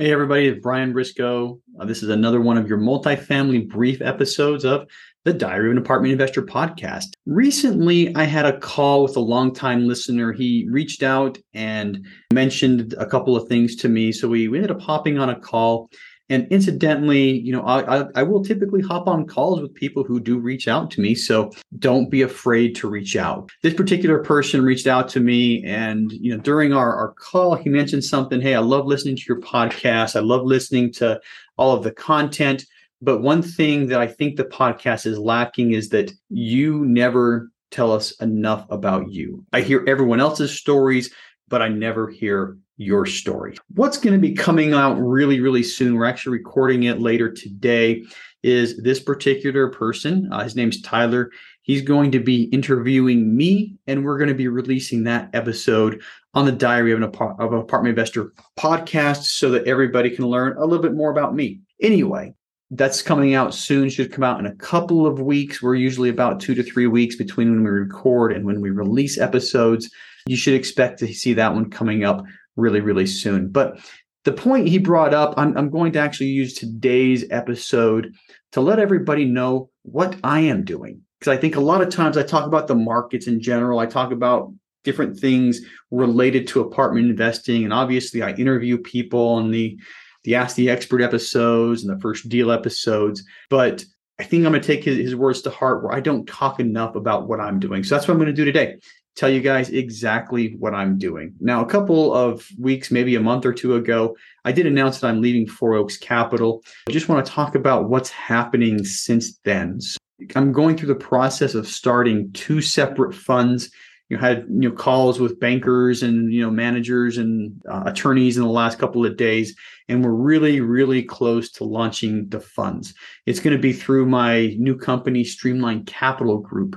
Hey, everybody, it's Brian Briscoe. Uh, this is another one of your multifamily brief episodes of the Diary of an Apartment Investor podcast. Recently, I had a call with a longtime listener. He reached out and mentioned a couple of things to me. So we, we ended up hopping on a call and incidentally, you know, I, I, I, will typically hop on calls with people who do reach out to me. So don't be afraid to reach out. This particular person reached out to me, and you know, during our, our call, he mentioned something. Hey, I love listening to your podcast. I love listening to all of the content. But one thing that I think the podcast is lacking is that you never tell us enough about you. I hear everyone else's stories, but I never hear your story. What's going to be coming out really, really soon? We're actually recording it later today. Is this particular person? Uh, his name's Tyler. He's going to be interviewing me, and we're going to be releasing that episode on the Diary of an, of an Apartment Investor podcast so that everybody can learn a little bit more about me. Anyway, that's coming out soon. Should come out in a couple of weeks. We're usually about two to three weeks between when we record and when we release episodes. You should expect to see that one coming up really, really soon. But the point he brought up, I'm, I'm going to actually use today's episode to let everybody know what I am doing. Because I think a lot of times I talk about the markets in general, I talk about different things related to apartment investing. And obviously, I interview people on the the Ask the Expert episodes and the first deal episodes. But I think I'm going to take his, his words to heart where I don't talk enough about what I'm doing. So that's what I'm going to do today tell you guys exactly what I'm doing. Now, a couple of weeks, maybe a month or two ago, I did announce that I'm leaving Four Oaks Capital. I just want to talk about what's happening since then. So I'm going through the process of starting two separate funds you know, had you know calls with bankers and you know managers and uh, attorneys in the last couple of days and we're really really close to launching the funds. It's going to be through my new company streamline capital group.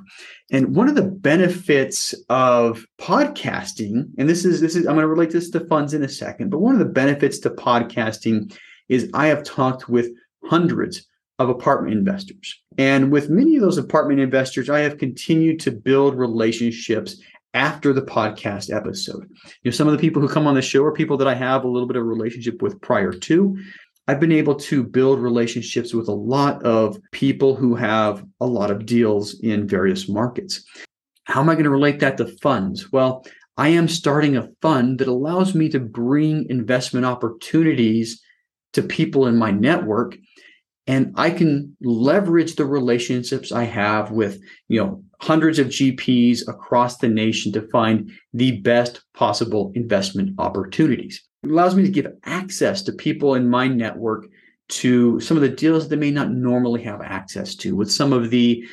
And one of the benefits of podcasting and this is this is i'm going to relate this to funds in a second but one of the benefits to podcasting is i have talked with hundreds of apartment investors. And with many of those apartment investors, I have continued to build relationships after the podcast episode. You know, some of the people who come on the show are people that I have a little bit of relationship with prior to. I've been able to build relationships with a lot of people who have a lot of deals in various markets. How am I going to relate that to funds? Well, I am starting a fund that allows me to bring investment opportunities to people in my network and I can leverage the relationships I have with, you know, hundreds of GPs across the nation to find the best possible investment opportunities. It allows me to give access to people in my network to some of the deals they may not normally have access to with some of the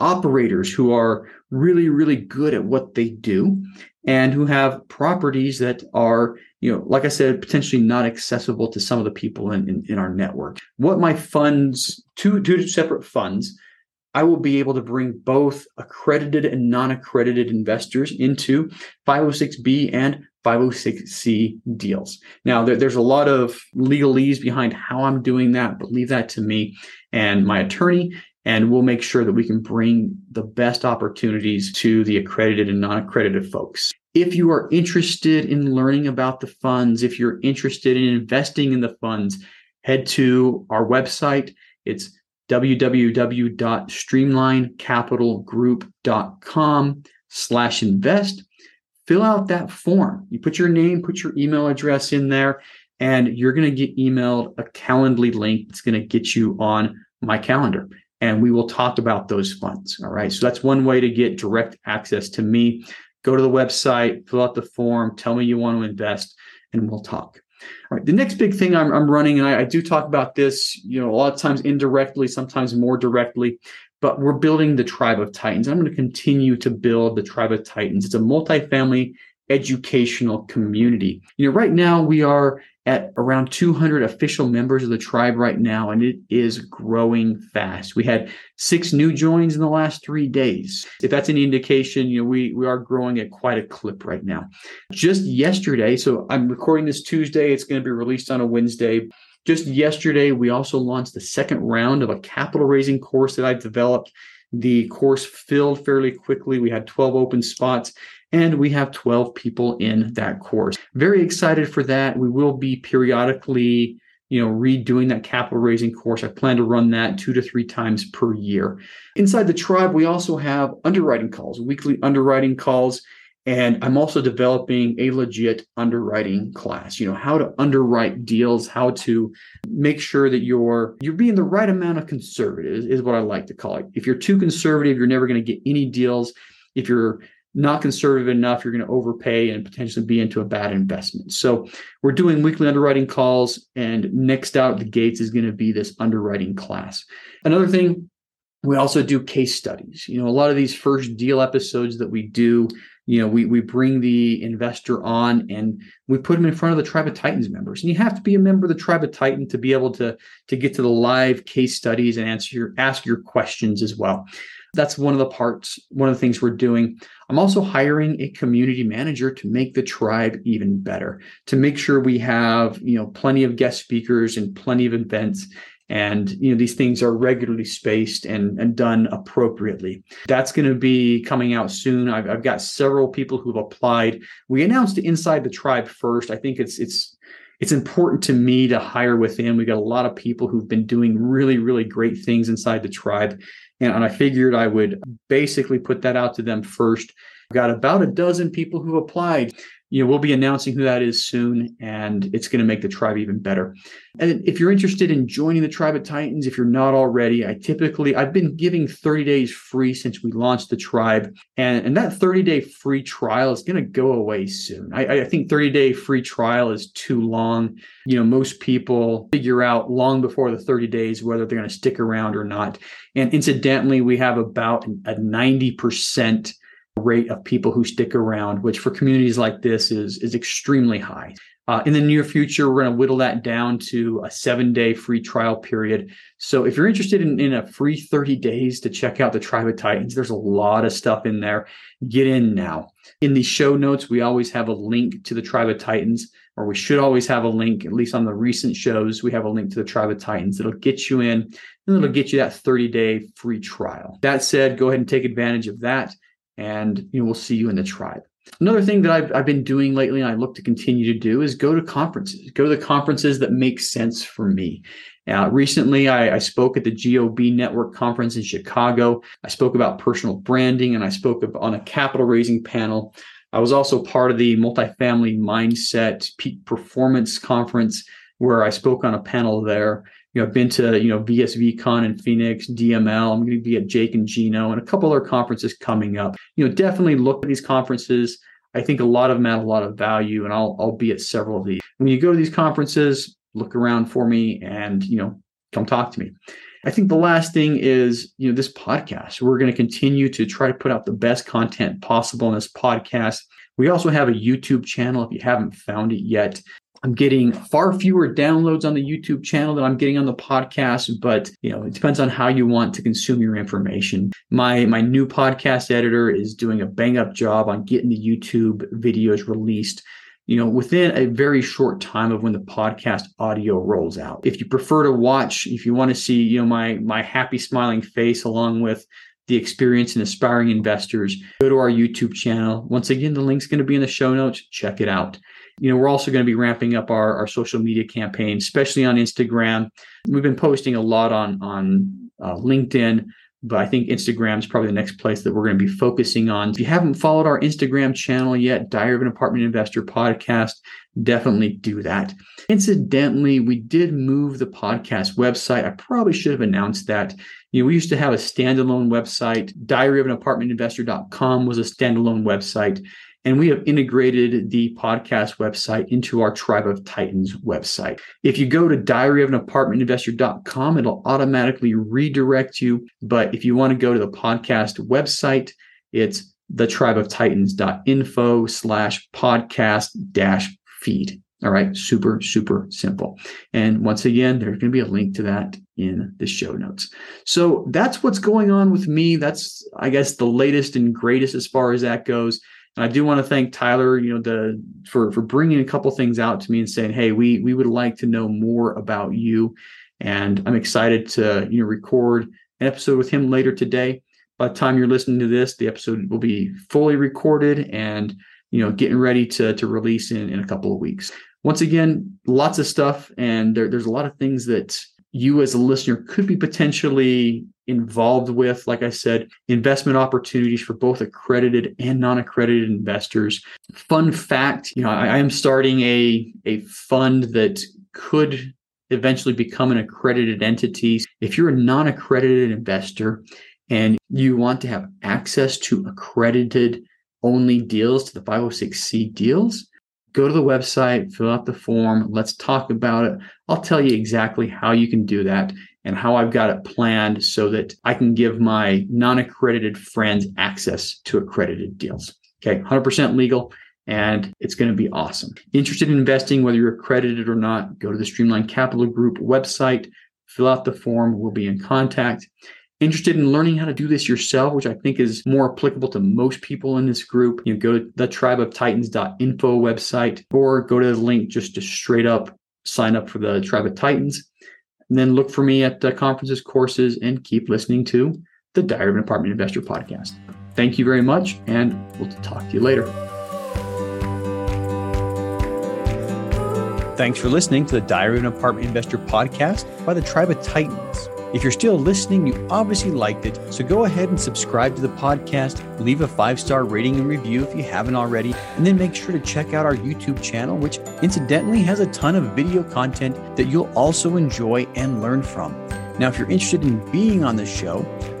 operators who are really really good at what they do and who have properties that are you know, like I said, potentially not accessible to some of the people in, in, in, our network. What my funds, two, two separate funds, I will be able to bring both accredited and non-accredited investors into 506B and 506C deals. Now, there, there's a lot of legalese behind how I'm doing that, but leave that to me and my attorney and we'll make sure that we can bring the best opportunities to the accredited and non-accredited folks. If you are interested in learning about the funds, if you're interested in investing in the funds, head to our website. It's www.streamlinecapitalgroup.com slash invest. Fill out that form. You put your name, put your email address in there, and you're going to get emailed a Calendly link that's going to get you on my calendar and we will talk about those funds. All right. So that's one way to get direct access to me. Go to the website, fill out the form, tell me you want to invest, and we'll talk. All right. The next big thing I'm, I'm running, and I, I do talk about this, you know, a lot of times indirectly, sometimes more directly, but we're building the tribe of titans. I'm going to continue to build the tribe of titans. It's a multifamily educational community. You know, right now we are at around 200 official members of the tribe right now, and it is growing fast. We had six new joins in the last three days. If that's any indication, you know, we, we are growing at quite a clip right now. Just yesterday, so I'm recording this Tuesday, it's going to be released on a Wednesday. Just yesterday, we also launched the second round of a capital raising course that I developed. The course filled fairly quickly. We had 12 open spots and we have 12 people in that course. Very excited for that. We will be periodically you know redoing that capital raising course. I plan to run that two to three times per year. Inside the tribe we also have underwriting calls weekly underwriting calls and i'm also developing a legit underwriting class. You know how to underwrite deals how to make sure that you're you're being the right amount of conservative is, is what i like to call it. If you're too conservative you're never going to get any deals. If you're not conservative enough, you're going to overpay and potentially be into a bad investment. So we're doing weekly underwriting calls, and next out the gates is going to be this underwriting class. Another thing, we also do case studies. You know, a lot of these first deal episodes that we do, you know, we we bring the investor on and we put them in front of the Tribe of Titans members. And you have to be a member of the Tribe of Titan to be able to to get to the live case studies and answer your ask your questions as well. That's one of the parts, one of the things we're doing. I'm also hiring a community manager to make the tribe even better, to make sure we have, you know, plenty of guest speakers and plenty of events. And you know these things are regularly spaced and, and done appropriately. That's going to be coming out soon. I've, I've got several people who've applied. We announced inside the tribe first. I think it's it's it's important to me to hire within We've got a lot of people who've been doing really really great things inside the tribe and, and I figured I would basically put that out to them first. I've got about a dozen people who applied you know, we'll be announcing who that is soon, and it's going to make the tribe even better. And if you're interested in joining the Tribe of Titans, if you're not already, I typically I've been giving 30 days free since we launched the tribe, and and that 30 day free trial is going to go away soon. I, I think 30 day free trial is too long. You know, most people figure out long before the 30 days whether they're going to stick around or not. And incidentally, we have about a 90 percent rate of people who stick around, which for communities like this is, is extremely high. Uh, in the near future, we're going to whittle that down to a seven day free trial period. So if you're interested in, in a free 30 days to check out the Tribe of Titans, there's a lot of stuff in there. Get in now. In the show notes, we always have a link to the Tribe of Titans, or we should always have a link, at least on the recent shows, we have a link to the Tribe of Titans. It'll get you in and it'll get you that 30 day free trial. That said, go ahead and take advantage of that and you know we'll see you in the tribe. Another thing that I've, I've been doing lately and i look to continue to do is go to conferences go to the conferences that make sense for me. Uh, recently I, I, spoke at the gob network conference in chicago. I spoke about personal branding and i spoke on a capital raising panel. I was also part of the multifamily mindset peak performance conference where i spoke on a panel there you know, I've been to, you know, VSVCon in Phoenix, DML. I'm going to be at Jake and Gino and a couple other conferences coming up. You know, definitely look at these conferences. I think a lot of them add a lot of value and I'll, I'll be at several of these. When you go to these conferences, look around for me and, you know, come talk to me. I think the last thing is, you know, this podcast. We're going to continue to try to put out the best content possible in this podcast. We also have a YouTube channel if you haven't found it yet. I'm getting far fewer downloads on the YouTube channel than I'm getting on the podcast, but you know, it depends on how you want to consume your information. My my new podcast editor is doing a bang up job on getting the YouTube videos released you know within a very short time of when the podcast audio rolls out. If you prefer to watch if you want to see you know my my happy smiling face along with the experience and aspiring investors go to our youtube channel. Once again the link's going to be in the show notes. Check it out you know, we're also going to be ramping up our, our social media campaign, especially on Instagram. We've been posting a lot on on uh, LinkedIn, but I think Instagram is probably the next place that we're going to be focusing on. If you haven't followed our Instagram channel yet, Diary of an Apartment Investor podcast, definitely do that. Incidentally, we did move the podcast website. I probably should have announced that. You know, we used to have a standalone website. Diary of an Apartment Investor.com was a standalone website. And we have integrated the podcast website into our Tribe of Titans website. If you go to diaryofanapartmentinvestor.com, it'll automatically redirect you. But if you want to go to the podcast website, it's thetribeoftitans.info slash podcast dash feed. All right, super, super simple. And once again, there's going to be a link to that in the show notes. So that's what's going on with me. That's, I guess, the latest and greatest as far as that goes. And I do want to thank Tyler, you know, the for for bringing a couple things out to me and saying, "Hey, we we would like to know more about you." And I'm excited to you know record an episode with him later today. By the time you're listening to this, the episode will be fully recorded and you know getting ready to to release in in a couple of weeks. Once again, lots of stuff, and there, there's a lot of things that you as a listener could be potentially involved with. Like I said, investment opportunities for both accredited and non-accredited investors. Fun fact, you know, I, I am starting a a fund that could eventually become an accredited entity. If you're a non-accredited investor and you want to have access to accredited only deals to the 506c deals, go to the website, fill out the form, let's talk about it. I'll tell you exactly how you can do that and how I've got it planned so that I can give my non accredited friends access to accredited deals. Okay, 100% legal and it's going to be awesome. Interested in investing, whether you're accredited or not, go to the Streamline Capital Group website, fill out the form, we'll be in contact. Interested in learning how to do this yourself, which I think is more applicable to most people in this group, you go to the tribeoftitans.info website or go to the link just to straight up sign up for the Tribe of Titans. And then look for me at the conferences, courses, and keep listening to the Diary of an Apartment Investor podcast. Thank you very much, and we'll talk to you later. Thanks for listening to the Diary of an Apartment Investor podcast by the Tribe of Titans. If you're still listening, you obviously liked it, so go ahead and subscribe to the podcast, leave a five star rating and review if you haven't already, and then make sure to check out our YouTube channel, which incidentally has a ton of video content that you'll also enjoy and learn from. Now, if you're interested in being on the show,